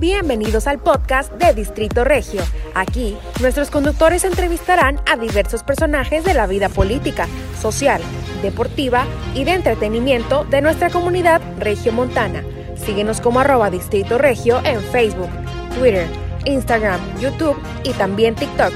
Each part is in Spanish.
Bienvenidos al podcast de Distrito Regio. Aquí, nuestros conductores entrevistarán a diversos personajes de la vida política, social, deportiva y de entretenimiento de nuestra comunidad regiomontana. Síguenos como arroba Distrito Regio en Facebook, Twitter, Instagram, YouTube y también TikTok.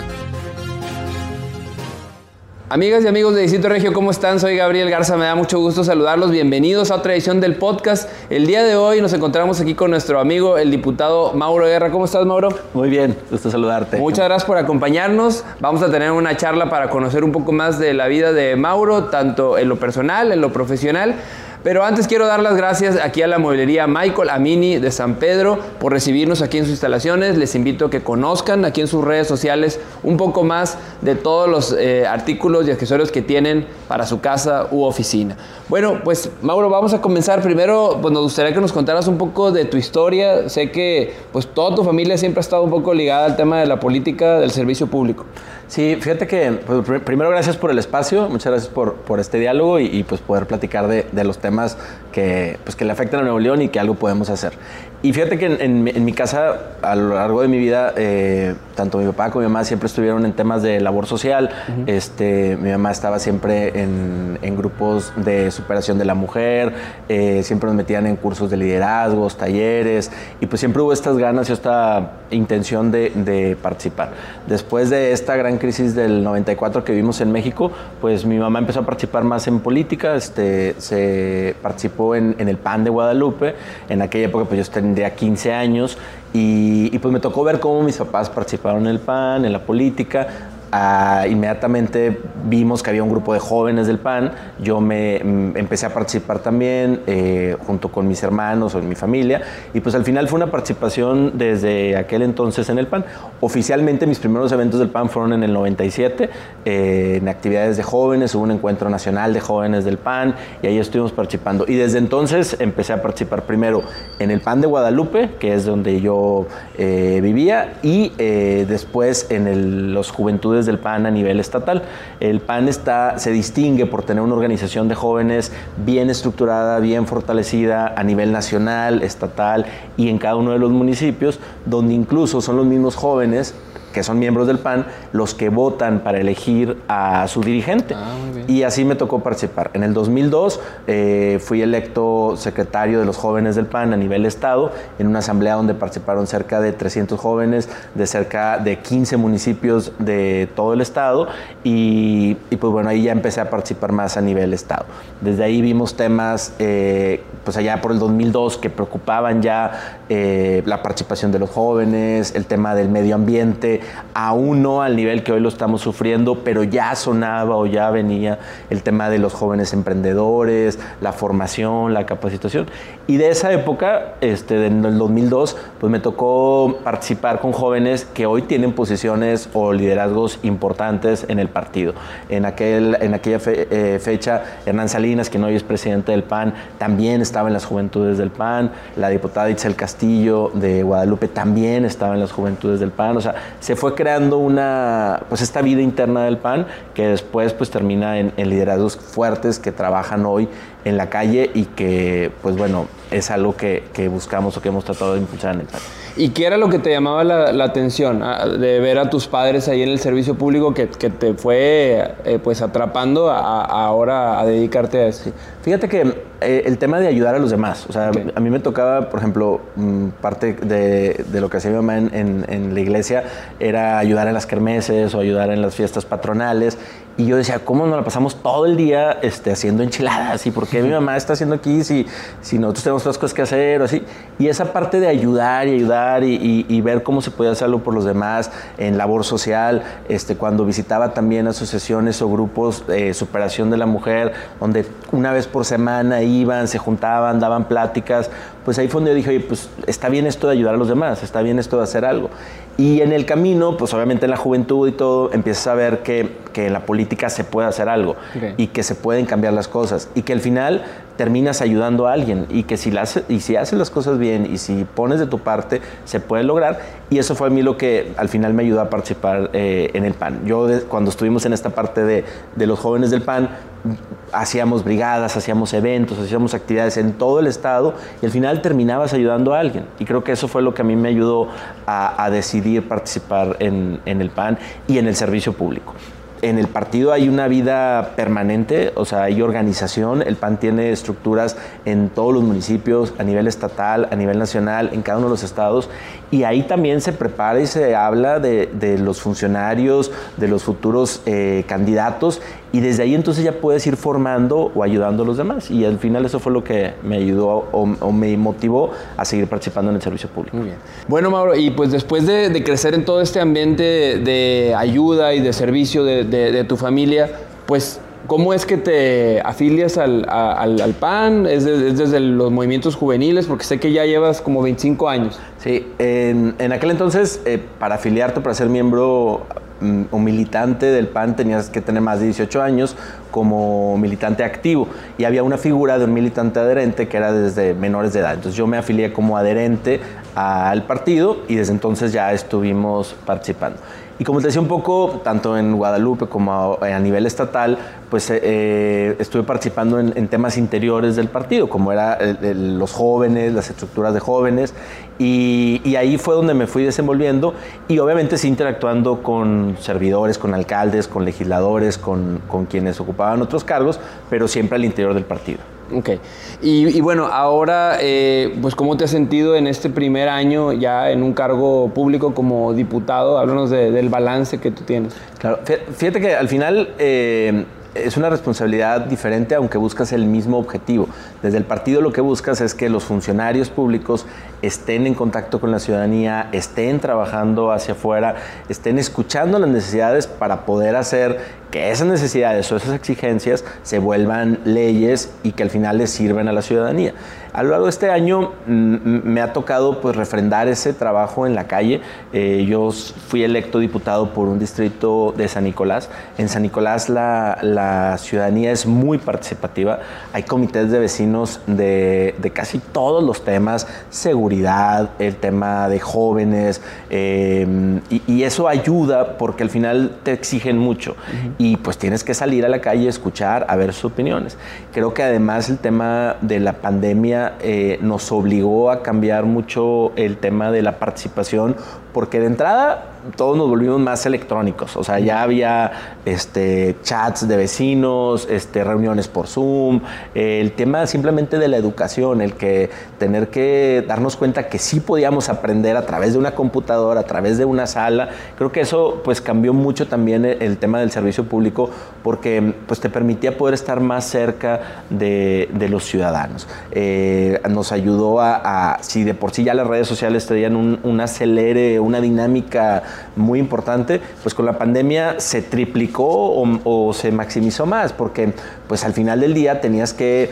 Amigas y amigos de Distrito Regio, ¿cómo están? Soy Gabriel Garza, me da mucho gusto saludarlos. Bienvenidos a otra edición del podcast. El día de hoy nos encontramos aquí con nuestro amigo, el diputado Mauro Guerra. ¿Cómo estás, Mauro? Muy bien, gusto saludarte. Muchas gracias por acompañarnos. Vamos a tener una charla para conocer un poco más de la vida de Mauro, tanto en lo personal, en lo profesional. Pero antes quiero dar las gracias aquí a la mueblería Michael Amini de San Pedro por recibirnos aquí en sus instalaciones. Les invito a que conozcan aquí en sus redes sociales un poco más de todos los eh, artículos y accesorios que tienen para su casa u oficina. Bueno, pues Mauro, vamos a comenzar. Primero, pues nos gustaría que nos contaras un poco de tu historia. Sé que pues toda tu familia siempre ha estado un poco ligada al tema de la política del servicio público. Sí, fíjate que pues, primero gracias por el espacio, muchas gracias por, por este diálogo y, pues poder platicar de, de, los temas que, pues, que le afectan a Nuevo León y que algo podemos hacer. Y fíjate que en, en, mi casa, a lo largo de mi vida, eh, tanto mi papá como mi mamá siempre estuvieron en temas de labor social. este, mi mamá estaba siempre en, en, grupos de superación de la mujer, eh, siempre nos metían en cursos de liderazgos, talleres, y pues siempre hubo estas ganas y esta intención de, de participar. Después de esta gran crisis del 94 que vimos en México, pues mi mamá empezó a participar más en política, este, se participó en, el PAN de Guadalupe. En aquella época pues yo tendría 15 años y, y, pues me tocó ver cómo mis papás participaron en el PAN, en la política. Inmediatamente vimos que había un grupo de jóvenes del PAN, yo me mm, empecé a participar también eh, junto con mis hermanos o mi familia y pues al final fue una participación desde aquel entonces en el PAN. Oficialmente mis primeros eventos del PAN fueron en el 97, eh, en actividades de jóvenes, hubo un encuentro nacional de jóvenes del PAN y ahí estuvimos participando. Y desde entonces empecé a participar primero en el PAN de Guadalupe, que es donde yo eh, vivía, y después en el, los Juventudes del PAN a nivel estatal. El PAN está, se distingue por tener una organización de jóvenes bien estructurada, bien fortalecida a nivel nacional, estatal y en cada uno de los municipios, donde incluso son los mismos jóvenes que son miembros del PAN, los que votan para elegir a su dirigente. Ah, y así me tocó participar. En el 2002 eh, fui electo secretario de los jóvenes del PAN a nivel estado, en una asamblea donde participaron cerca de 300 jóvenes de cerca de 15 municipios de todo el estado. Y, pues bueno, ahí ya empecé a participar más a nivel estado. Desde ahí vimos temas, eh, pues allá por el 2002, que preocupaban ya eh, la participación de los jóvenes, el tema del medio ambiente, aún no al nivel que hoy lo estamos sufriendo, pero ya sonaba o ya venía el tema de los jóvenes emprendedores, la formación, la capacitación. Y de esa época, este, en el 2002, pues me tocó participar con jóvenes que hoy tienen posiciones o liderazgos importantes en el partido. En, aquel, en aquella eh, fecha, Hernán Salinas, que hoy es presidente del PAN, también estaba en las juventudes del PAN. La diputada Itzel Castillo de Guadalupe también estaba en las juventudes del PAN. O sea, se fue creando una, pues esta vida interna del PAN que después pues termina en liderazgos fuertes que trabajan hoy en la calle y que pues bueno, es algo que, que buscamos o que hemos tratado de impulsar en el PAN. ¿Y qué era lo que te llamaba la, la atención ah, de ver a tus padres ahí en el servicio público que, que te fue eh, pues atrapando a, a ahora a dedicarte a eso? Fíjate que eh, el tema de ayudar a los demás, o sea, okay. a mí me tocaba, por ejemplo, mm, parte de, de, lo que hacía mi mamá en, en, en, la iglesia era ayudar en las kermeses o ayudar en las fiestas patronales y yo decía, ¿cómo nos la pasamos todo el día este, haciendo enchiladas? ¿Y por qué mi mamá está haciendo aquí si, si nosotros tenemos otras cosas que hacer o así? Y esa parte de ayudar y ayudar y, y, y ver cómo se puede hacerlo por los demás en labor social, este, cuando visitaba también asociaciones o grupos de superación de la mujer, donde una vez por semana iban, se juntaban, daban pláticas, pues ahí fue donde yo dije, oye, pues está bien esto de ayudar a los demás, está bien esto de hacer algo. Y en el camino, pues obviamente en la juventud y todo, empiezas a ver que que en la política se puede hacer algo y que se pueden cambiar las cosas y que al final terminas ayudando a alguien y que si, la y si haces las cosas bien y si pones de tu parte, se puede lograr. Y eso fue a mí lo que al final me ayudó a participar eh, en el PAN. Yo cuando estuvimos en esta parte de, de los jóvenes del PAN, hacíamos brigadas, hacíamos eventos, hacíamos actividades en todo el estado y al final terminabas ayudando a alguien. Y creo que eso fue lo que a mí me ayudó a, decidir participar en, en el PAN y en el servicio público en el partido hay una vida permanente, o sea, hay organización, el PAN tiene estructuras en todos los municipios, a nivel estatal, a nivel nacional, en cada uno de los estados, y ahí también se prepara y se habla de, los funcionarios, de los futuros eh, candidatos, y desde ahí entonces ya puedes ir formando o ayudando a los demás. Y al final eso fue lo que me ayudó o, me motivó a seguir participando en el servicio público. Muy bien. Bueno, Mauro, y pues después de, crecer en todo este ambiente de ayuda y de servicio de, tu familia, pues ¿Cómo es que te afilias al, PAN? ¿Es, desde los movimientos juveniles? Porque sé que ya llevas como 25 años. Sí, en, aquel entonces, eh, para afiliarte, para ser miembro Mm, o militante del PAN tenías que tener más de 18 años como militante activo y había una figura de un militante adherente que era desde menores de edad. Entonces yo me afilié como adherente al partido y desde entonces ya estuvimos participando. Y como te decía un poco, tanto en Guadalupe como a, nivel estatal, pues eh, eh, estuve participando en, temas interiores del partido, como era los jóvenes, las estructuras de jóvenes, y, ahí fue donde me fui desenvolviendo y obviamente sí interactuando con servidores, con alcaldes, con legisladores, con quienes ocupaban otros cargos, pero siempre al interior del partido. Ok. Y, bueno, ahora, eh, pues, ¿cómo te has sentido en este primer año ya en un cargo público como diputado? Háblanos del balance que tú tienes. Claro, fíjate que al final eh, es una responsabilidad diferente aunque buscas el mismo objetivo. Desde el partido lo que buscas es que los funcionarios públicos estén en contacto con la ciudadanía, estén trabajando hacia afuera, estén escuchando las necesidades para poder hacer que esas necesidades o esas exigencias se vuelvan leyes y que al final les sirvan a la ciudadanía. A lo largo de este año me ha tocado pues refrendar ese trabajo en la calle. Eh, yo fui electo diputado por un distrito de San Nicolás. En San Nicolás la, la ciudadanía es muy participativa. Hay comités de vecinos de, de, casi todos los temas, seguridad, el tema de jóvenes, eh, y, eso ayuda porque al final te exigen mucho y pues tienes que salir a la calle, escuchar, a ver sus opiniones. Creo que además el tema de la pandemia eh, nos obligó a cambiar mucho el tema de la participación porque de entrada todos nos volvimos más electrónicos, o sea, ya había este, chats de vecinos, este, reuniones por Zoom, el tema simplemente de la educación, el que tener que darnos cuenta que sí podíamos aprender a través de una computadora, a través de una sala, creo que eso pues cambió mucho también el, tema del servicio público porque pues te permitía poder estar más cerca de, los ciudadanos. Eh, nos ayudó a, si de por sí ya las redes sociales tenían un, un acelere, una dinámica muy importante, pues con la pandemia se triplicó o, se maximizó más, porque pues al final del día tenías que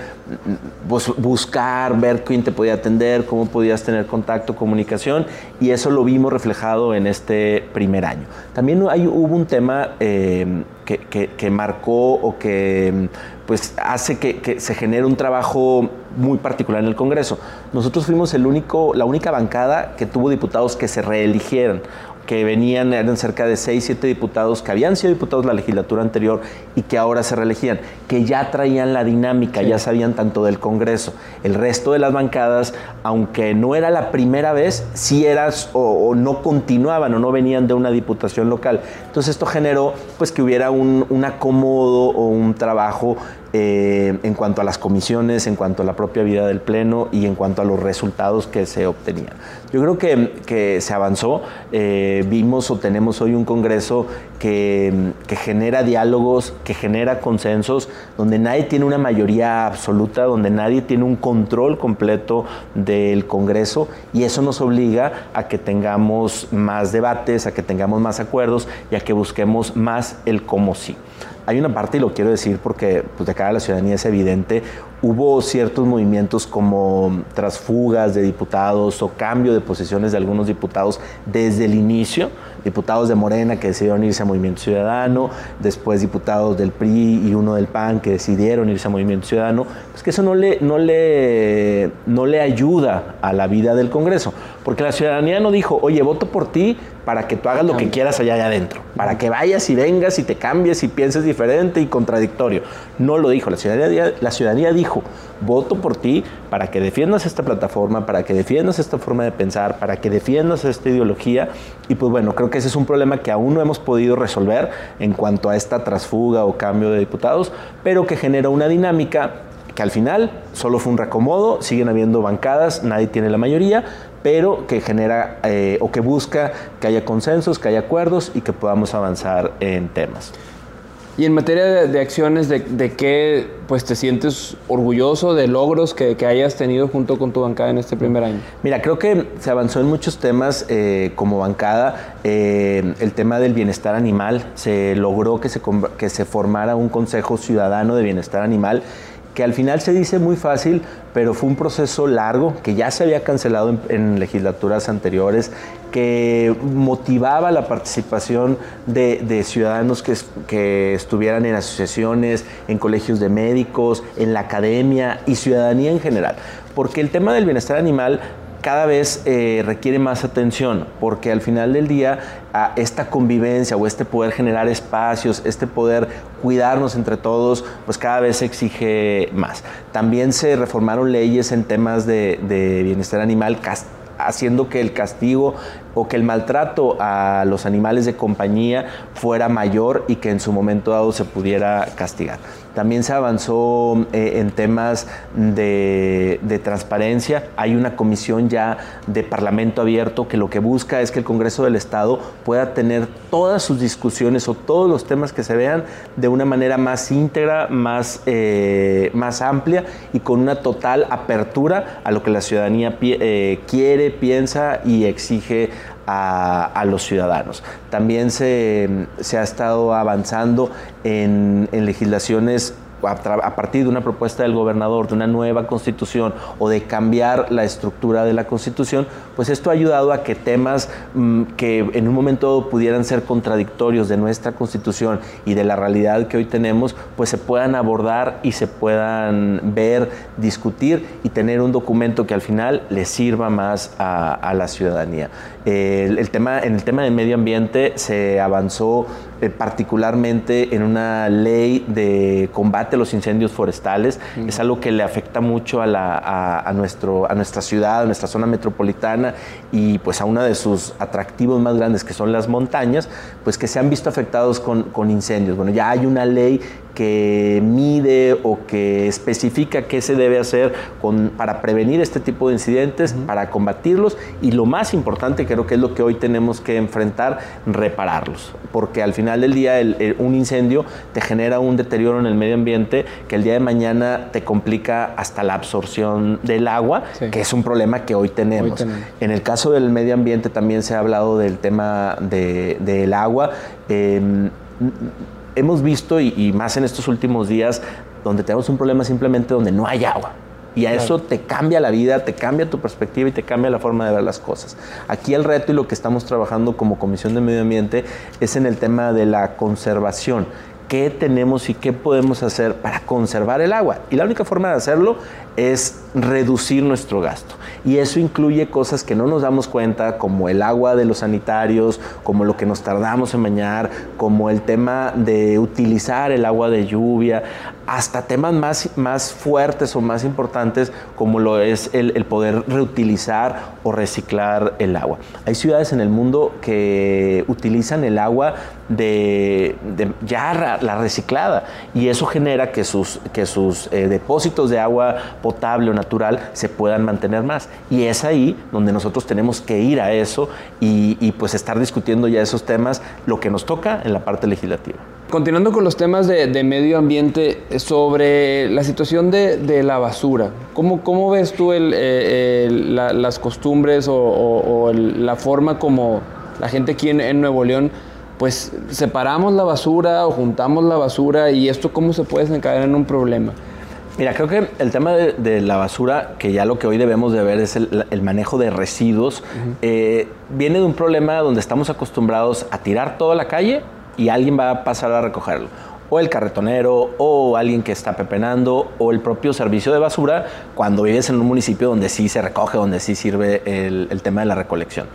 pues, buscar, ver quién te podía atender, cómo podías tener contacto, comunicación, y eso lo vimos reflejado en este primer año. También hay, hubo un tema eh, que, marcó o que pues hace que, que, se genere un trabajo muy particular en el Congreso. Nosotros fuimos el único, la única bancada que tuvo diputados que se reeligieron que venían, eran cerca de 6, 7 diputados que habían sido diputados la legislatura anterior y que ahora se reelegían, que ya traían la dinámica, ya sabían tanto del Congreso. El resto de las bancadas, aunque no era la primera vez, sí eras o, no continuaban o no venían de una diputación local. Entonces esto generó pues que hubiera un, un acomodo o un trabajo eh, en cuanto a las comisiones, en cuanto a la propia vida del Pleno y en cuanto a los resultados que se obtenían. Yo creo que, se avanzó, eh, vimos o tenemos hoy un Congreso que, genera diálogos, que genera consensos, donde nadie tiene una mayoría absoluta, donde nadie tiene un control completo del Congreso y eso nos obliga a que tengamos más debates, a que tengamos más acuerdos y a que busquemos más el cómo sí hay una parte, y lo quiero decir porque pues, de cara a la ciudadanía es evidente, hubo ciertos movimientos como transfugas de diputados o cambio de posiciones de algunos diputados desde el inicio, diputados de Morena que decidieron irse a Movimiento Ciudadano, después diputados del PRI y uno del PAN que decidieron irse a Movimiento Ciudadano, pues que eso no le, no le, no le ayuda a la vida del Congreso, porque la ciudadanía no dijo, oye, voto por ti para que tú hagas lo que quieras allá, adentro, para que vayas y vengas y te cambies y pienses diferente y contradictorio. No lo dijo, la ciudadanía, la ciudadanía dijo, voto por ti para que defiendas esta plataforma, para que defiendas esta forma de pensar, para que defiendas esta ideología. Y pues bueno, creo que ese es un problema que aún no hemos podido resolver en cuanto a esta trasfuga o cambio de diputados, pero que genera una dinámica que al final solo fue un reacomodo, siguen habiendo bancadas, nadie tiene la mayoría, pero que genera eh, o que busca que haya consensos, que haya acuerdos y que podamos avanzar en temas. Y en materia de, acciones, de, de, qué pues, te sientes orgulloso de logros que, hayas tenido junto con tu bancada en este primer año? Mira, creo que se avanzó en muchos temas eh, como bancada. Eh, el tema del bienestar animal, se logró que se, que se formara un Consejo Ciudadano de Bienestar Animal que al final se dice muy fácil, pero fue un proceso largo que ya se había cancelado en, legislaturas anteriores, que motivaba la participación de, ciudadanos que, estuvieran en asociaciones, en colegios de médicos, en la academia y ciudadanía en general. Porque el tema del bienestar animal cada vez eh, requiere más atención, porque al final del día esta convivencia o este poder generar espacios, este poder cuidarnos entre todos, pues cada vez se exige más. También se reformaron leyes en temas de, de bienestar animal, haciendo que el castigo o que el maltrato a los animales de compañía fuera mayor y que en su momento dado se pudiera castigar. También se avanzó eh, en temas de, transparencia. Hay una comisión ya de Parlamento abierto que lo que busca es que el Congreso del Estado pueda tener todas sus discusiones o todos los temas que se vean de una manera más íntegra, más, eh, más amplia y con una total apertura a lo que la ciudadanía eh, quiere, piensa y exige a, los ciudadanos. También se, ha estado avanzando en, en legislaciones a, partir de una propuesta del gobernador de una nueva constitución o de cambiar la estructura de la constitución, pues esto ha ayudado a que temas mm, que en un momento pudieran ser contradictorios de nuestra constitución y de la realidad que hoy tenemos, pues se puedan abordar y se puedan ver, discutir y tener un documento que al final le sirva más a, la ciudadanía. El, tema, en el tema del medio ambiente se avanzó eh, particularmente en una ley de combate a los incendios forestales. Es algo que le afecta mucho a, la, a, nuestro, a nuestra ciudad, a nuestra zona metropolitana y pues a uno de sus atractivos más grandes que son las montañas, pues que se han visto afectados con, con incendios. Bueno, ya hay una ley que mide o que especifica qué se debe hacer con, para prevenir este tipo de incidentes, para combatirlos y lo más importante creo que es lo que hoy tenemos que enfrentar, repararlos. Porque al final del día un incendio te genera un deterioro en el medio ambiente que el día de mañana te complica hasta la absorción del agua, que es un problema que hoy tenemos. En el caso del medio ambiente también se ha hablado del tema del agua. Em, hemos visto, y, más en estos últimos días, donde tenemos un problema simplemente donde no hay agua. Y a eso te cambia la vida, te cambia tu perspectiva y te cambia la forma de ver las cosas. Aquí el reto y lo que estamos trabajando como Comisión de Medio Ambiente es en el tema de la conservación. ¿Qué tenemos y qué podemos hacer para conservar el agua? Y la única forma de hacerlo es reducir nuestro gasto. Y eso incluye cosas que no nos damos cuenta, como el agua de los sanitarios, como lo que nos tardamos en bañar, como el tema de utilizar el agua de lluvia, hasta temas más, más fuertes o más importantes como lo es el, poder reutilizar o reciclar el agua. Hay ciudades en el mundo que utilizan el agua de, ya la reciclada y eso genera que sus, que sus eh, depósitos de agua potable o natural se puedan mantener más. Y es ahí donde nosotros tenemos que ir a eso y, pues estar discutiendo ya esos temas, lo que nos toca en la parte legislativa. Continuando con los temas de, medio ambiente, sobre la situación de, la basura, ¿cómo, ves tú eh, las costumbres o, la forma como la gente aquí en, Nuevo León, pues separamos la basura o juntamos la basura y esto cómo se puede desencadenar en un problema? Mira, creo que el tema de, la basura, que ya lo que hoy debemos de ver es el, manejo de residuos, eh, viene de un problema donde estamos acostumbrados a tirar todo a la calle y alguien va a pasar a recogerlo. O el carretonero, o alguien que está pepenando, o el propio servicio de basura, cuando vives en un municipio donde sí se recoge, donde sí sirve el, tema de la recolección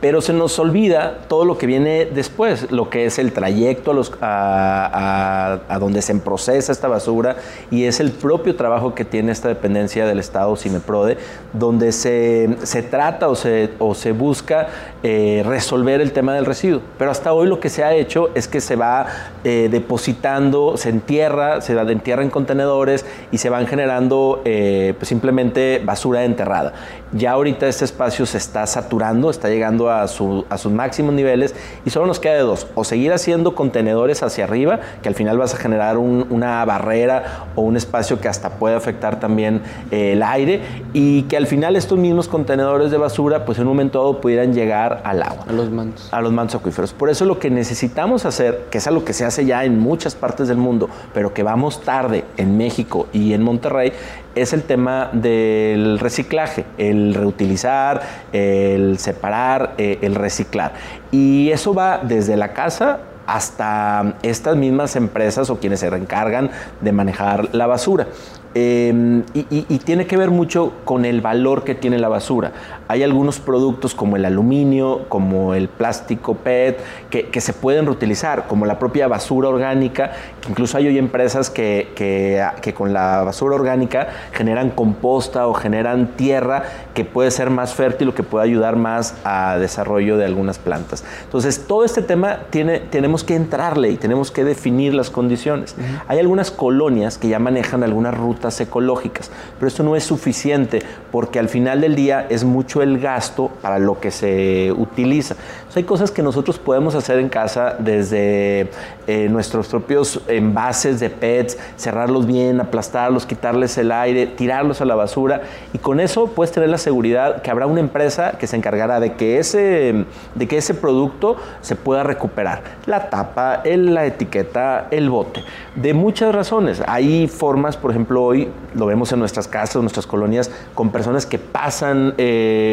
pero se nos olvida todo lo que viene después, lo que es el trayecto a, donde se procesa esta basura y es el propio trabajo que tiene esta dependencia del Estado, CIMEPRODE, donde se, se trata o se, o se busca eh, resolver el tema del residuo. Pero hasta hoy lo que se ha hecho es que se va eh, depositando, se entierra, se entierra en contenedores y se van generando eh, pues simplemente basura enterrada. Ya ahorita este espacio se está saturando, está llegando a, sus máximos niveles y solo nos queda de dos, o seguir haciendo contenedores hacia arriba, que al final vas a generar una barrera o un espacio que hasta puede afectar también eh, el aire y que al final estos mismos contenedores de basura pues en un momento dado pudieran llegar al agua. A los mantos. A los mantos acuíferos. Por eso lo que necesitamos hacer, que es algo que se hace ya en muchas partes del mundo, pero que vamos tarde en México y en Monterrey, es el tema del reciclaje, el reutilizar, el separar, eh, el reciclar. Y eso va desde la casa hasta estas mismas empresas o quienes se encargan de manejar la basura. Em, y, tiene que ver mucho con el valor que tiene la basura. Hay algunos productos como el aluminio, como el plástico PET, que, se pueden reutilizar, como la propia basura orgánica. Incluso hay hoy empresas que, que, con la basura orgánica generan composta o generan tierra que puede ser más fértil o que puede ayudar más a desarrollo de algunas plantas. Entonces, todo este tema tiene, tenemos que entrarle y tenemos que definir las condiciones. Hay algunas colonias que ya manejan algunas rutas ecológicas. Pero esto no es suficiente porque al final del día es mucho el gasto para lo que se utiliza. hay cosas que nosotros podemos hacer en casa desde eh, nuestros propios envases de PETs, cerrarlos bien, aplastarlos, quitarles el aire, tirarlos a la basura y con eso puedes tener la seguridad que habrá una empresa que se encargará de que ese, de que ese producto se pueda recuperar. La tapa, la etiqueta, el bote. De muchas razones. Hay formas, por ejemplo, hoy lo vemos en nuestras casas, en nuestras colonias, con personas que pasan eh,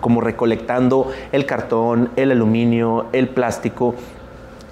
como recolectando el cartón, el aluminio, el plástico.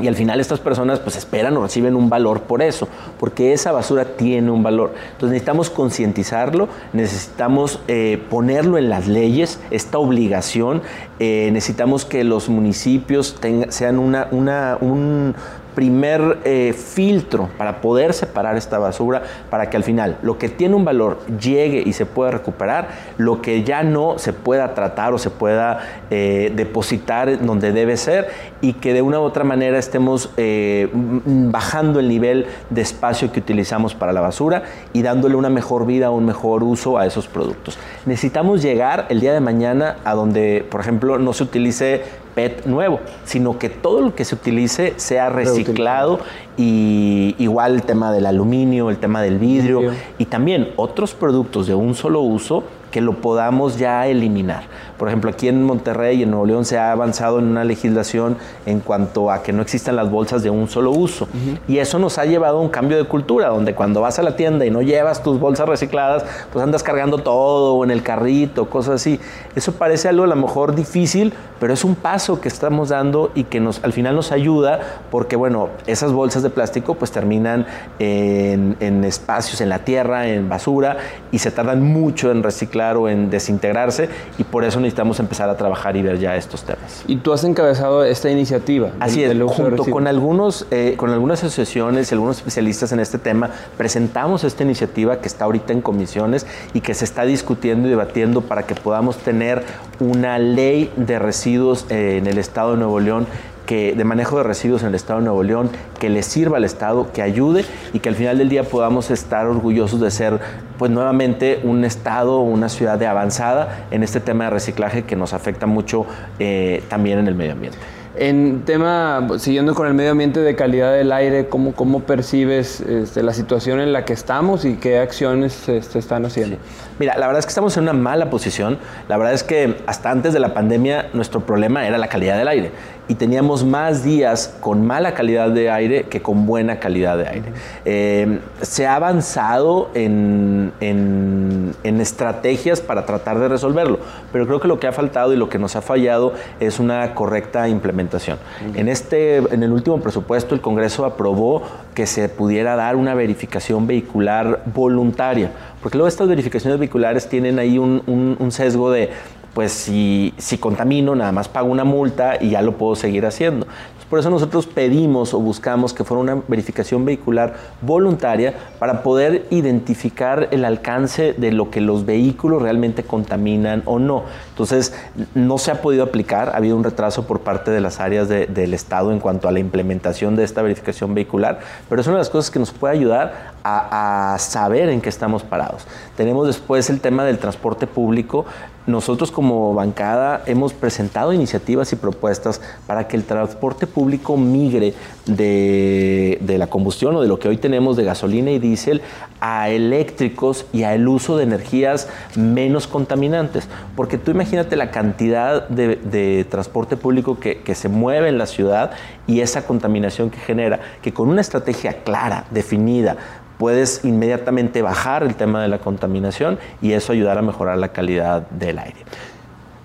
Y al final estas personas pues esperan o reciben un valor por eso, porque esa basura tiene un valor. Entonces necesitamos concientizarlo, necesitamos eh, ponerlo en las leyes, esta obligación, eh, necesitamos que los municipios sean una, una, un primer eh, filtro para poder separar esta basura, para que al final lo que tiene un valor llegue y se pueda recuperar, lo que ya no se pueda tratar o se pueda eh, depositar donde debe ser y que de una u otra manera estemos eh, bajando el nivel de espacio que utilizamos para la basura y dándole una mejor vida, un mejor uso a esos productos. Necesitamos llegar el día de mañana a donde, por ejemplo, no se utilice PET nuevo, sino que todo lo que se utilice sea reciclado y igual el tema del aluminio, el tema del vidrio y también otros productos de un solo uso que lo podamos ya eliminar. Por ejemplo, aquí en Monterrey y en Nuevo León se ha avanzado en una legislación en cuanto a que no existan las bolsas de un solo uso. Y eso nos ha llevado a un cambio de cultura, donde cuando vas a la tienda y no llevas tus bolsas recicladas, pues andas cargando todo en el carrito, cosas así. Eso parece algo a lo mejor difícil, pero es un paso que estamos dando y que nos, al final nos ayuda porque, bueno, esas bolsas de plástico pues terminan en, en espacios, en la tierra, en basura y se tardan mucho en reciclar o en desintegrarse y por eso necesitamos empezar a trabajar y ver ya estos temas. Y tú has encabezado esta iniciativa. Así es, junto con, algunos, eh, con algunas asociaciones y algunos especialistas en este tema, presentamos esta iniciativa que está ahorita en comisiones y que se está discutiendo y debatiendo para que podamos tener una ley de residuos eh, en el Estado de Nuevo León que, de manejo de residuos en el Estado de Nuevo León, que le sirva al Estado, que ayude y que al final del día podamos estar orgullosos de ser, pues nuevamente, un Estado, una ciudad de avanzada en este tema de reciclaje que nos afecta mucho eh, también en el medio ambiente. En tema, siguiendo con el medio ambiente de calidad del aire, ¿cómo, cómo percibes este, la situación en la que estamos y qué acciones se, están haciendo? Mira, la verdad es que estamos en una mala posición. La verdad es que hasta antes de la pandemia nuestro problema era la calidad del aire y teníamos más días con mala calidad de aire que con buena calidad de aire. Eh, se ha avanzado en, en, estrategias para tratar de resolverlo, pero creo que lo que ha faltado y lo que nos ha fallado es una correcta implementación. En, este, en el último presupuesto el Congreso aprobó que se pudiera dar una verificación vehicular voluntaria, porque luego estas verificaciones vehiculares tienen ahí un, sesgo de pues si, si contamino, nada más pago una multa y ya lo puedo seguir haciendo. Por eso nosotros pedimos o buscamos que fuera una verificación vehicular voluntaria para poder identificar el alcance de lo que los vehículos realmente contaminan o no. Entonces, no se ha podido aplicar, ha habido un retraso por parte de las áreas del Estado en cuanto a la implementación de esta verificación vehicular, pero es una de las cosas que nos puede ayudar a, saber en qué estamos parados. Tenemos después el tema del transporte público. Nosotros como bancada hemos presentado iniciativas y propuestas para que el transporte público migre de, la combustión o de lo que hoy tenemos de gasolina y diésel a eléctricos y al uso de energías menos contaminantes. Porque tú imagínate la cantidad de, transporte público que, que se mueve en la ciudad y esa contaminación que genera, que con una estrategia clara, definida, puedes inmediatamente bajar el tema de la contaminación y eso ayudar a mejorar la calidad del aire.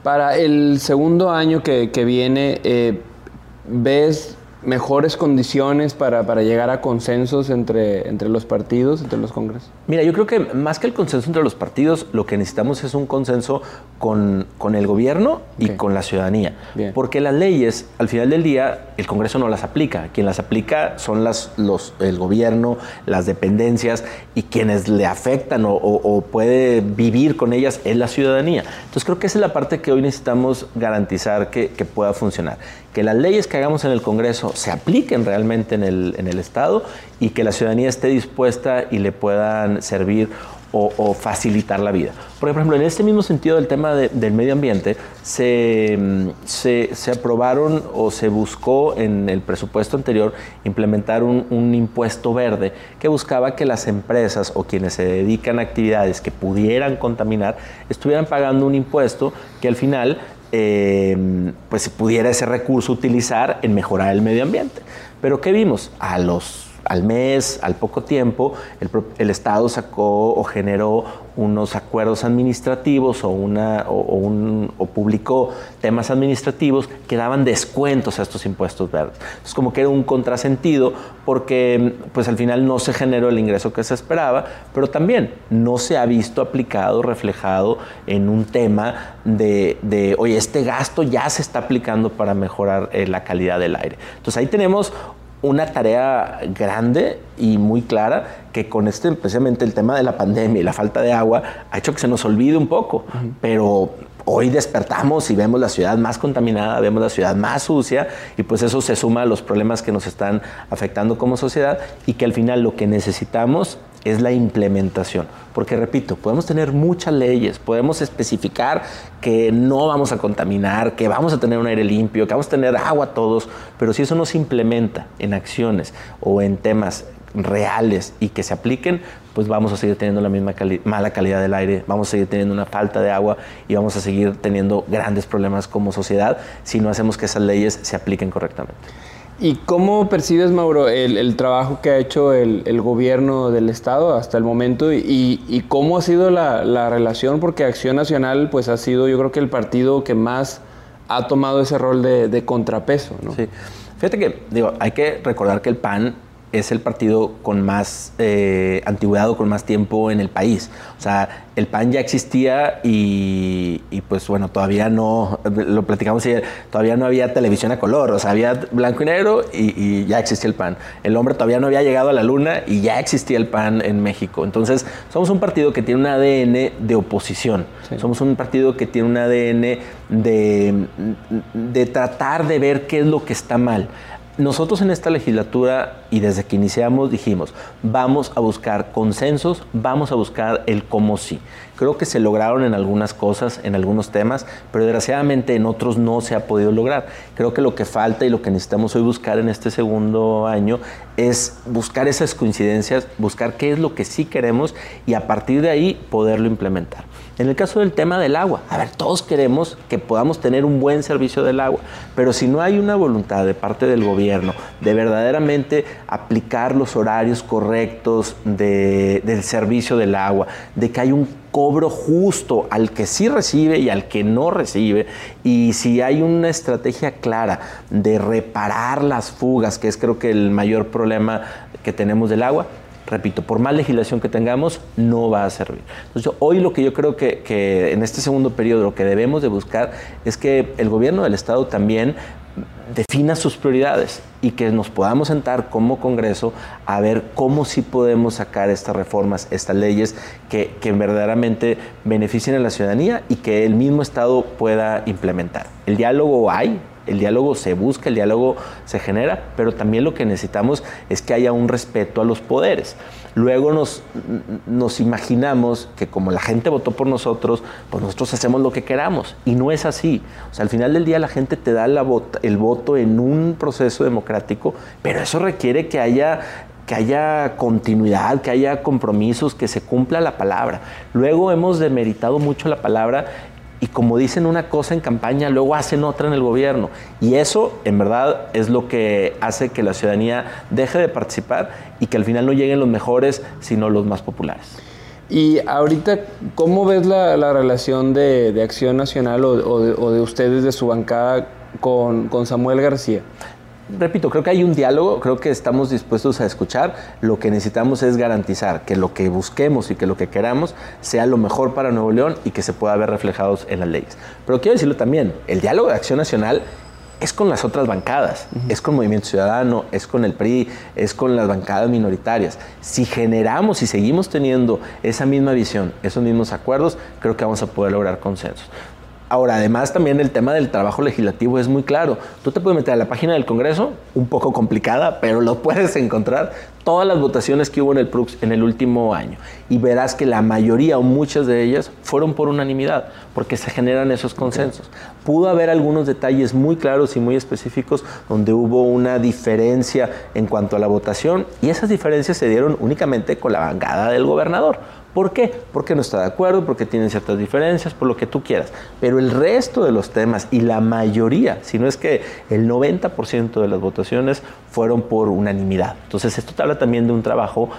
Para el segundo año que, viene, eh, ¿ves mejores condiciones para, para, llegar a consensos entre, entre los partidos, entre los congresos? Mira, yo creo que más que el consenso entre los partidos, lo que necesitamos es un consenso con, con el gobierno y con la ciudadanía. Porque las leyes, al final del día, el Congreso no las aplica. Quien las aplica son las, los, el gobierno, las dependencias y quienes le afectan o, o puede vivir con ellas es la ciudadanía. Entonces creo que esa es la parte que hoy necesitamos garantizar que, que pueda funcionar que las leyes que hagamos en el Congreso se apliquen realmente en el, en el Estado y que la ciudadanía esté dispuesta y le puedan servir o, facilitar la vida. Por ejemplo, en este mismo sentido del tema del medio ambiente, se, se, se, aprobaron o se buscó en el presupuesto anterior implementar un, impuesto verde que buscaba que las empresas o quienes se dedican a actividades que pudieran contaminar estuvieran pagando un impuesto que al final eh, pues se pudiera ese recurso utilizar en mejorar el medio ambiente. Pero ¿qué vimos? A los al mes, al poco tiempo, el, Estado sacó o generó unos acuerdos administrativos o, una, o, publicó temas administrativos que daban descuentos a estos impuestos verdes. Es como que era un contrasentido porque pues al final no se generó el ingreso que se esperaba, pero también no se ha visto aplicado, reflejado en un tema de, de oye, este gasto ya se está aplicando para mejorar eh, la calidad del aire. Entonces ahí tenemos una tarea grande y muy clara que con este, especialmente el tema de la pandemia y la falta de agua, ha hecho que se nos olvide un poco. Pero hoy despertamos y vemos la ciudad más contaminada, vemos la ciudad más sucia y pues eso se suma a los problemas que nos están afectando como sociedad y que al final lo que necesitamos es la implementación. Porque repito, podemos tener muchas leyes, podemos especificar que no vamos a contaminar, que vamos a tener un aire limpio, que vamos a tener agua todos, pero si eso no se implementa en acciones o en temas reales y que se apliquen, pues vamos a seguir teniendo la misma mala calidad del aire, vamos a seguir teniendo una falta de agua y vamos a seguir teniendo grandes problemas como sociedad si no hacemos que esas leyes se apliquen correctamente. ¿Y cómo percibes, Mauro, el, trabajo que ha hecho el, gobierno del Estado hasta el momento y, cómo ha sido la, relación? Porque Acción Nacional pues ha sido yo creo que el partido que más ha tomado ese rol de, contrapeso. ¿no? Sí. Fíjate que digo, hay que recordar que el PAN es el partido con más eh, antigüedad con más tiempo en el país. O sea, el PAN ya existía y, pues bueno, todavía no, lo platicamos ayer, todavía no había televisión a color, o sea, había blanco y negro y, ya existía el PAN. El hombre todavía no había llegado a la luna y ya existía el PAN en México. Entonces, somos un partido que tiene un ADN de oposición, somos un partido que tiene un ADN de, de tratar de ver qué es lo que está mal nosotros en esta legislatura y desde que iniciamos dijimos, vamos a buscar consensos, vamos a buscar el cómo sí. Creo que se lograron en algunas cosas, en algunos temas, pero desgraciadamente en otros no se ha podido lograr. Creo que lo que falta y lo que necesitamos hoy buscar en este segundo año es buscar esas coincidencias, buscar qué es lo que sí queremos y a partir de ahí poderlo implementar. En el caso del tema del agua, a ver, todos queremos que podamos tener un buen servicio del agua, pero si no hay una voluntad de parte del gobierno de verdaderamente aplicar los horarios correctos del servicio del agua, de que hay un cobro justo al que sí recibe y al que no recibe, y si hay una estrategia clara de reparar las fugas, que es creo que el mayor problema que tenemos del agua, repito, por más legislación que tengamos, no va a servir. Entonces, hoy lo que yo creo que, en este segundo periodo lo que debemos de buscar es que el gobierno del Estado también defina sus prioridades y que nos podamos sentar como Congreso a ver cómo sí podemos sacar estas reformas, estas leyes que, que verdaderamente beneficien a la ciudadanía y que el mismo Estado pueda implementar. El diálogo hay, el diálogo se busca, el diálogo se genera, pero también lo que necesitamos es que haya un respeto a los poderes. Luego nos, imaginamos que como la gente votó por nosotros, pues nosotros hacemos lo que queramos. Y no es así. O sea, al final del día la gente te da el voto en un proceso democrático, pero eso requiere que haya continuidad, que haya compromisos, que se cumpla la palabra. Luego hemos demeritado mucho la palabra y como dicen una cosa en campaña, luego hacen otra en el gobierno. Y eso, en verdad, es lo que hace que la ciudadanía deje de participar y que al final no lleguen los mejores, sino los más populares. Y ahorita, ¿cómo ves la, relación de, Acción Nacional o, de, ustedes de su bancada con, con Samuel García? Repito, creo que hay un diálogo, creo que estamos dispuestos a escuchar. Lo que necesitamos es garantizar que lo que busquemos y que lo que queramos sea lo mejor para Nuevo León y que se pueda ver reflejados en las leyes. Pero quiero decirlo también, el diálogo de acción nacional es con las otras bancadas, es con Movimiento Ciudadano, es con el PRI, es con las bancadas minoritarias. Si generamos y seguimos teniendo esa misma visión, esos mismos acuerdos, creo que vamos a poder lograr consensos. Ahora, además también el tema del trabajo legislativo es muy claro. Tú te puedes meter a la página del Congreso, un poco complicada, pero lo puedes encontrar, todas las votaciones que hubo en el PRUX en el último año. Y verás que la mayoría o muchas de ellas fueron por unanimidad, porque se generan esos consensos. Pudo haber algunos detalles muy claros y muy específicos donde hubo una diferencia en cuanto a la votación, y esas diferencias se dieron únicamente con la bancada del gobernador ¿Por qué? Porque no está de acuerdo, porque tienen ciertas diferencias, por lo que tú quieras. Pero el resto de los temas y la mayoría, si no es que el 90% de las votaciones fueron por unanimidad. Entonces esto te habla también de un trabajo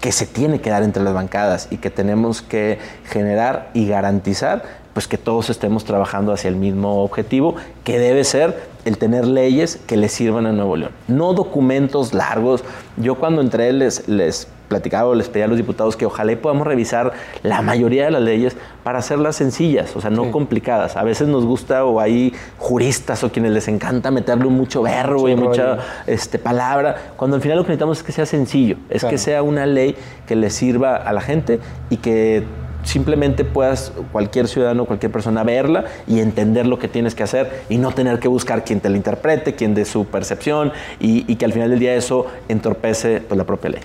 que se tiene que dar entre las bancadas y que tenemos que generar y garantizar pues que todos estemos trabajando hacia el mismo objetivo, que debe ser el tener leyes que le sirvan a Nuevo León. No documentos largos. Yo cuando entré les, les platicaba o les pedía a los diputados que ojalá podamos revisar la mayoría de las leyes para hacerlas sencillas, o sea, no complicadas. A veces nos gusta o hay juristas o quienes les encanta meterle mucho verbo y mucha este, palabra, cuando al final lo que necesitamos es que sea sencillo, es que sea una ley que le sirva a la gente y que simplemente puedas cualquier ciudadano, cualquier persona verla y entender lo que tienes que hacer y no tener que buscar quien te la interprete, quien dé su percepción y, que al final del día eso entorpece pues, la propia ley.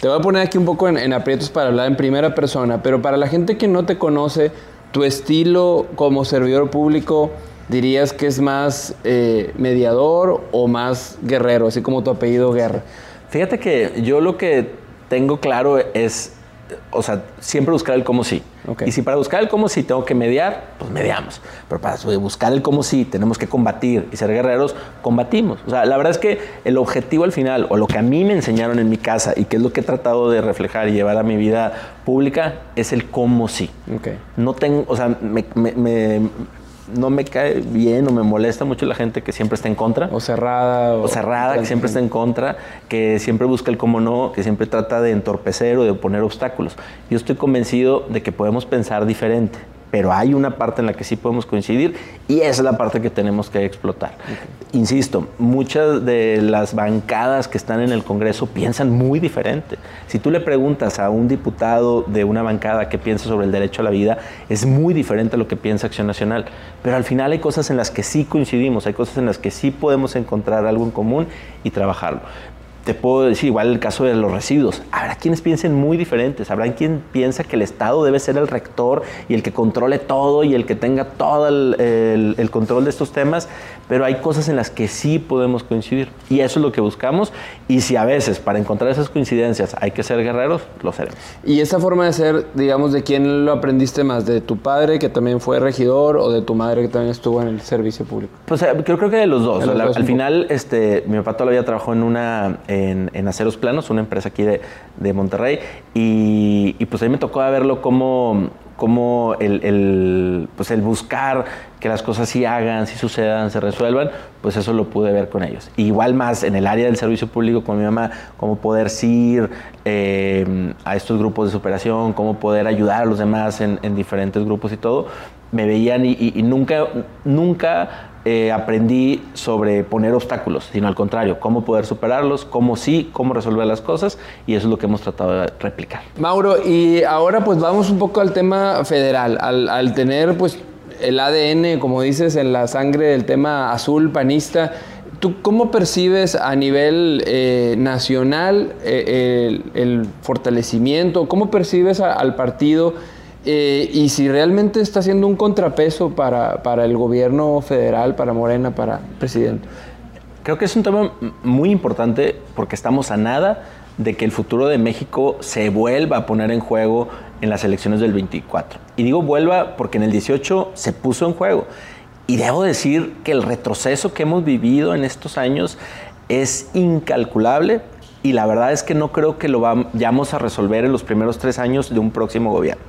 Te voy a poner aquí un poco en, aprietos para hablar en primera persona, pero para la gente que no te conoce, tu estilo como servidor público, dirías que es más eh, mediador o más guerrero, así como tu apellido Guerra. Fíjate que yo lo que tengo claro es o sea, siempre buscar el cómo sí. Y si para buscar el cómo sí tengo que mediar, pues mediamos. Pero para buscar el cómo sí tenemos que combatir y ser guerreros, combatimos. O sea, la verdad es que el objetivo al final, o lo que a mí me enseñaron en mi casa y que es lo que he tratado de reflejar y llevar a mi vida pública, es el cómo sí. No tengo, o sea, me no me cae bien o me molesta mucho la gente que siempre está en contra. O cerrada. O, cerrada, que siempre está en contra, que siempre busca el cómo no, que siempre trata de entorpecer o de poner obstáculos. Yo estoy convencido de que podemos pensar diferente pero hay una parte en la que sí podemos coincidir y es la parte que tenemos que explotar. Insisto, muchas de las bancadas que están en el Congreso piensan muy diferente. Si tú le preguntas a un diputado de una bancada qué piensa sobre el derecho a la vida, es muy diferente a lo que piensa Acción Nacional. Pero al final hay cosas en las que sí coincidimos, hay cosas en las que sí podemos encontrar algo en común y trabajarlo te puedo decir, igual el caso de los residuos. Habrá quienes piensen muy diferentes. Habrá quien piensa que el Estado debe ser el rector y el que controle todo y el que tenga todo el, control de estos temas. Pero hay cosas en las que sí podemos coincidir. Y eso es lo que buscamos. Y si a veces para encontrar esas coincidencias hay que ser guerreros, lo seremos. ¿Y esa forma de ser, digamos, de quién lo aprendiste más? ¿De tu padre, que también fue regidor, o de tu madre, que también estuvo en el servicio público? Pues eh, yo creo que de los dos. al final, este, mi papá todavía trabajó en una en, Aceros Planos, una empresa aquí de, Monterrey, y, pues ahí me tocó verlo como, como el, pues el buscar que las cosas sí hagan, sí sucedan, se resuelvan, pues eso lo pude ver con ellos. igual más en el área del servicio público con mi mamá, cómo poder ir eh, a estos grupos de superación, cómo poder ayudar a los demás en, diferentes grupos y todo, me veían y, y nunca, nunca eh, aprendí sobre poner obstáculos, sino al contrario, cómo poder superarlos, cómo sí, cómo resolver las cosas y eso es lo que hemos tratado de replicar. Mauro, y ahora pues vamos un poco al tema federal, al, tener pues el ADN, como dices, en la sangre del tema azul panista. ¿Tú cómo percibes a nivel eh, nacional eh, el, fortalecimiento? ¿Cómo percibes al partido? Eh, y si realmente está siendo un contrapeso para, para, el gobierno federal, para Morena, para presidente. Creo que es un tema muy importante porque estamos a nada de que el futuro de México se vuelva a poner en juego en las elecciones del 24. Y digo vuelva porque en el 18 se puso en juego. Y debo decir que el retroceso que hemos vivido en estos años es incalculable y la verdad es que no creo que lo vayamos a resolver en los primeros tres años de un próximo gobierno.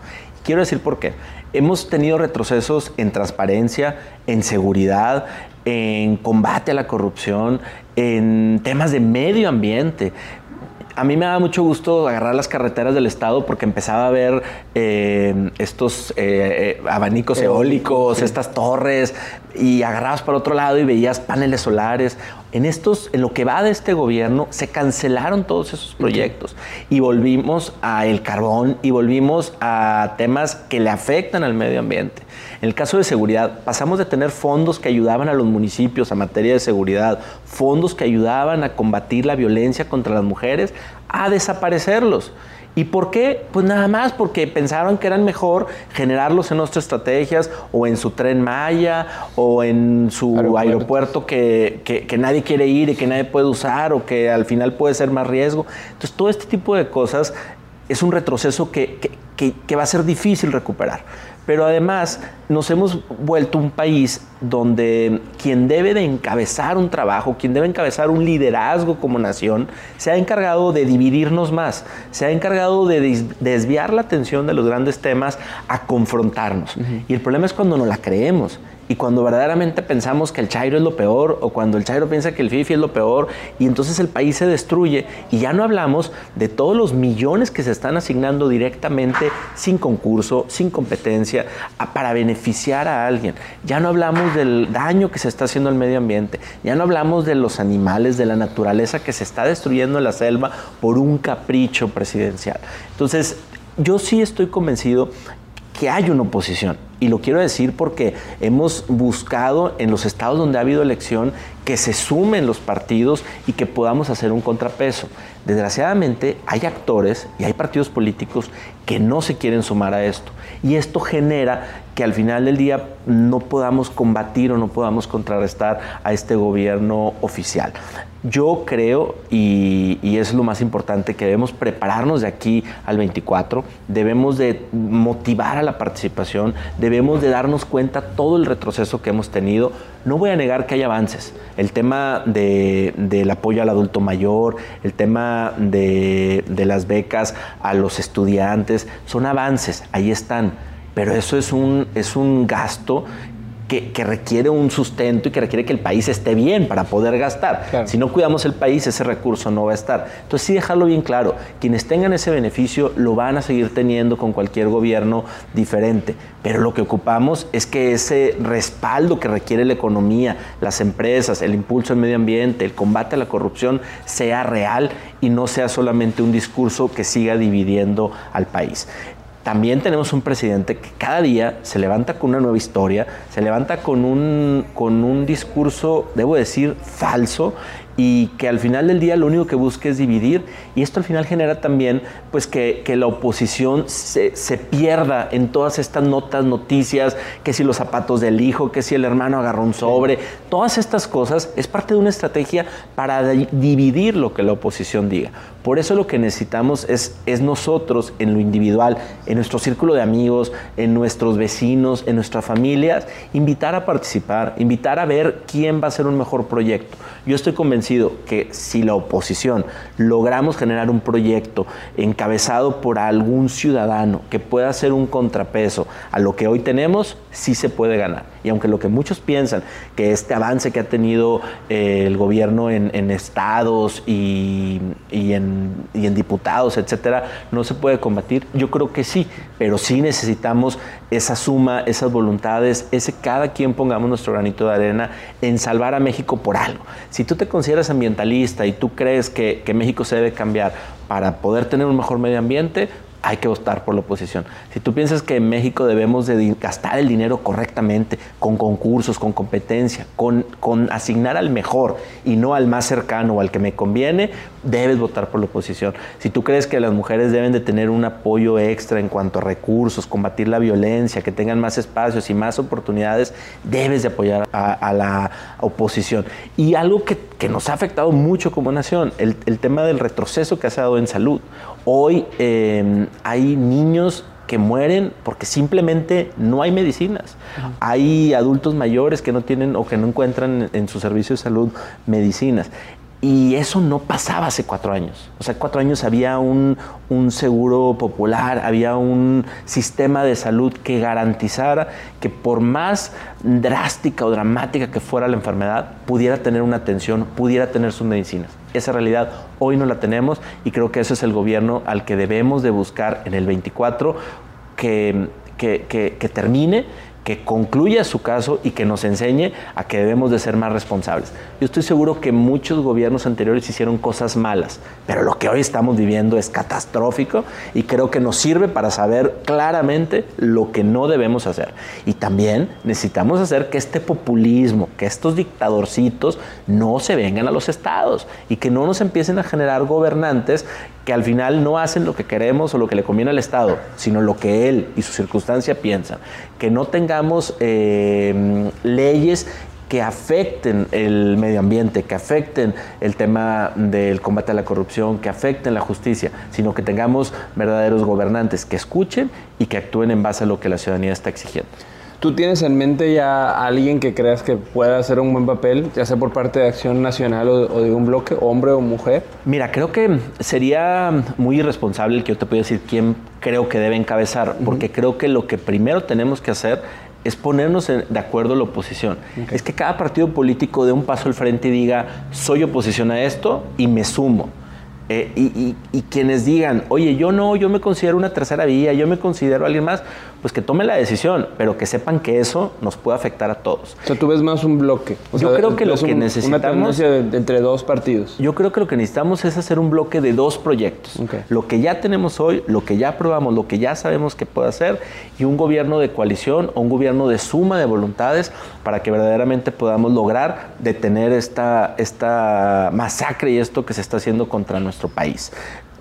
Quiero decir por qué. Hemos tenido retrocesos en transparencia, en seguridad, en combate a la corrupción, en temas de medio ambiente. A mí me da mucho gusto agarrar las carreteras del estado porque empezaba a ver eh, estos eh, eh, abanicos eólicos, estas torres, y agarrabas por otro lado y veías paneles solares. En estos, en lo que va de este gobierno, se cancelaron todos esos proyectos y volvimos a el carbón y volvimos a temas que le afectan al medio ambiente. En el caso de seguridad, pasamos de tener fondos que ayudaban a los municipios a materia de seguridad, fondos que ayudaban a combatir la violencia contra las mujeres, a desaparecerlos. ¿Y por qué? Pues nada más porque pensaron que eran mejor generarlos en nuestras estrategias o en su tren Maya o en su aeropuerto, que, que, nadie quiere ir y que nadie puede usar o que al final puede ser más riesgo. Entonces todo este tipo de cosas es un retroceso que, que va a ser difícil recuperar pero además nos hemos vuelto un país donde quien debe de encabezar un trabajo, quien debe encabezar un liderazgo como nación, se ha encargado de dividirnos más, se ha encargado de desviar la atención de los grandes temas a confrontarnos. Y el problema es cuando no la creemos y cuando verdaderamente pensamos que el Chairo es lo peor o cuando el Chairo piensa que el Fifi es lo peor y entonces el país se destruye y ya no hablamos de todos los millones que se están asignando directamente sin concurso, sin competencia, para beneficiar a alguien. Ya no hablamos del daño que se está haciendo al medio ambiente, ya no hablamos de los animales, de la naturaleza que se está destruyendo en la selva por un capricho presidencial. Entonces, yo sí estoy convencido que hay una oposición y lo quiero decir porque hemos buscado en los estados donde ha habido elección que se sumen los partidos y que podamos hacer un contrapeso. Desgraciadamente hay actores y hay partidos políticos que no se quieren sumar a esto. Y esto genera que al final del día no podamos combatir o no podamos contrarrestar a este gobierno oficial. Yo creo, y, es lo más importante, que debemos prepararnos de aquí al 24, debemos de motivar a la participación, debemos de darnos cuenta todo el retroceso que hemos tenido. No voy a negar que hay avances. El tema del apoyo al adulto mayor, el tema de, de las becas a los estudiantes, son avances, ahí están. Pero eso es un, es un gasto que, requiere un sustento y que requiere que el país esté bien para poder gastar. Si no cuidamos el país, ese recurso no va a estar. Entonces sí dejarlo bien claro, quienes tengan ese beneficio lo van a seguir teniendo con cualquier gobierno diferente, pero lo que ocupamos es que ese respaldo que requiere la economía, las empresas, el impulso al medio ambiente, el combate a la corrupción sea real y no sea solamente un discurso que siga dividiendo al país también tenemos un presidente que cada día se levanta con una nueva historia, se levanta con un, con un discurso, debo decir, falso y que al final del día lo único que busca es dividir y esto al final genera también pues que, la oposición se, pierda en todas estas notas, noticias, que si los zapatos del hijo, que si el hermano agarró un sobre, todas estas cosas es parte de una estrategia para dividir lo que la oposición diga. Por eso lo que necesitamos es, es nosotros en lo individual, en nuestro círculo de amigos, en nuestros vecinos, en nuestras familias, invitar a participar, invitar a ver quién va a ser un mejor proyecto. Yo estoy convencido que si la oposición logramos generar un proyecto encabezado por algún ciudadano que pueda ser un contrapeso a lo que hoy tenemos, sí se puede ganar. Y aunque lo que muchos piensan, que este avance que ha tenido eh, el gobierno en, estados y, en, y, en, diputados, etcétera, no se puede combatir, yo creo que sí, pero sí necesitamos esa suma, esas voluntades, ese cada quien pongamos nuestro granito de arena en salvar a México por algo. Si tú te consideras ambientalista y tú crees que, que México se debe cambiar para poder tener un mejor medio ambiente, hay que votar por la oposición. Si tú piensas que en México debemos de gastar el dinero correctamente, con concursos, con competencia, con, asignar al mejor y no al más cercano o al que me conviene, debes votar por la oposición. Si tú crees que las mujeres deben de tener un apoyo extra en cuanto a recursos, combatir la violencia, que tengan más espacios y más oportunidades, debes de apoyar a, la oposición. Y algo que, nos ha afectado mucho como nación, el, tema del retroceso que ha dado en salud. Hoy eh, hay niños que mueren porque simplemente no hay medicinas. Hay adultos mayores que no tienen o que no encuentran en su servicio de salud medicinas. Y eso no pasaba hace cuatro años. O sea, cuatro años había un, seguro popular, había un sistema de salud que garantizara que por más drástica o dramática que fuera la enfermedad, pudiera tener una atención, pudiera tener sus medicinas. Esa realidad hoy no la tenemos y creo que ese es el gobierno al que debemos de buscar en el 24 que, que, que termine que concluya su caso y que nos enseñe a que debemos de ser más responsables. Yo estoy seguro que muchos gobiernos anteriores hicieron cosas malas, pero lo que hoy estamos viviendo es catastrófico y creo que nos sirve para saber claramente lo que no debemos hacer. Y también necesitamos hacer que este populismo, que estos dictadorcitos no se vengan a los estados y que no nos empiecen a generar gobernantes que al final no hacen lo que queremos o lo que le conviene al Estado, sino lo que él y su circunstancia piensan. Que no tengamos eh, leyes que afecten el medio ambiente, que afecten el tema del combate a la corrupción, que afecten la justicia, sino que tengamos verdaderos gobernantes que escuchen y que actúen en base a lo que la ciudadanía está exigiendo. ¿Tú tienes en mente ya a alguien que creas que pueda hacer un buen papel, ya sea por parte de Acción Nacional o, de un bloque, hombre o mujer? Mira, creo que sería muy irresponsable el que yo te pueda decir quién creo que debe encabezar, porque creo que lo que primero tenemos que hacer es ponernos de acuerdo la oposición. Es que cada partido político dé un paso al frente y diga, soy oposición a esto y me sumo. Eh, y, y, quienes digan, oye, yo no, yo me considero una tercera vía, yo me considero alguien más, pues que tomen la decisión, pero que sepan que eso nos puede afectar a todos. O sea, tú ves más un bloque. yo creo que lo que necesitamos... Una entre dos partidos. Yo creo que lo que necesitamos es hacer un bloque de dos proyectos. Lo que ya tenemos hoy, lo que ya aprobamos, lo que ya sabemos que puede hacer, y un gobierno de coalición o un gobierno de suma de voluntades para que verdaderamente podamos lograr detener esta, esta masacre y esto que se está haciendo contra nuestro país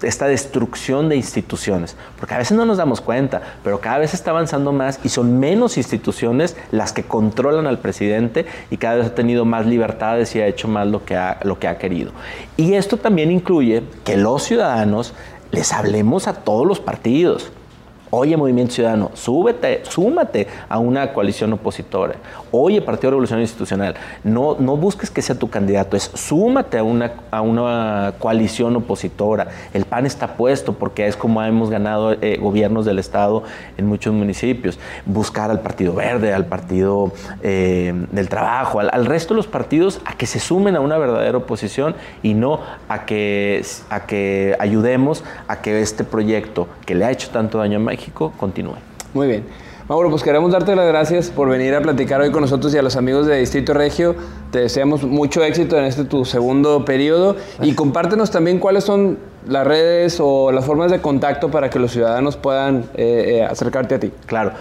esta destrucción de instituciones, porque a veces no nos damos cuenta, pero cada vez está avanzando más y son menos instituciones las que controlan al presidente y cada vez ha tenido más libertades y ha hecho más lo que ha, lo que ha querido. Y esto también incluye que los ciudadanos les hablemos a todos los partidos. Oye, Movimiento Ciudadano, súbete, súmate a una coalición opositora. Oye, Partido Revolucionario Institucional, no, no busques que sea tu candidato, es súmate a una, a una coalición opositora. El PAN está puesto porque es como hemos ganado eh, gobiernos del Estado en muchos municipios. Buscar al Partido Verde, al Partido eh, del Trabajo, al, al, resto de los partidos a que se sumen a una verdadera oposición y no a que, a que ayudemos a que este proyecto que le ha hecho tanto daño a México continúe. Muy bien. Mauro, pues queremos darte las gracias por venir a platicar hoy con nosotros y a los amigos de Distrito Regio. Te deseamos mucho éxito en este tu segundo periodo y compártenos también cuáles son las redes o las formas de contacto para que los ciudadanos puedan eh, eh, acercarte a ti. Claro,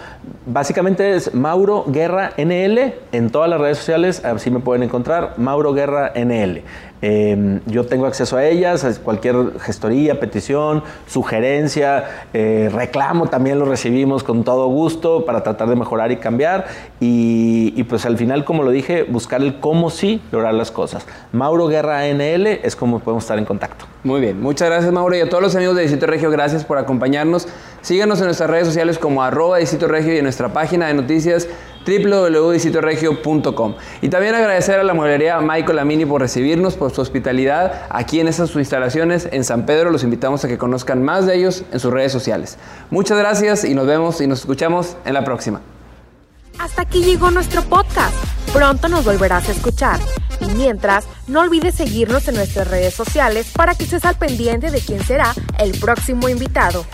básicamente es Mauro Guerra NL en todas las redes sociales, así me pueden encontrar, Mauro Guerra NL. Eh, yo tengo acceso a ellas, a cualquier gestoría, petición, sugerencia, eh, reclamo también lo recibimos con todo gusto para tratar de mejorar y cambiar. Y, pues al final, como lo dije, buscar el cómo sí lograr las cosas. Mauro Guerra NL es como podemos estar en contacto. Muy bien, muchas gracias Mauro y a todos los amigos de Distrito Regio, gracias por acompañarnos. Síganos en nuestras redes sociales como arroba Distrito Regio y en nuestra página de noticias www.distritoregio.com. Y también agradecer a la mueblería Michael Amini por recibirnos, por su hospitalidad aquí en estas instalaciones en San Pedro. Los invitamos a que conozcan más de ellos en sus redes sociales. Muchas gracias y nos vemos y nos escuchamos en la próxima. Hasta aquí llegó nuestro podcast. Pronto nos volverás a escuchar. Y mientras, no olvides seguirnos en nuestras redes sociales para que estés al pendiente de quién será el próximo invitado.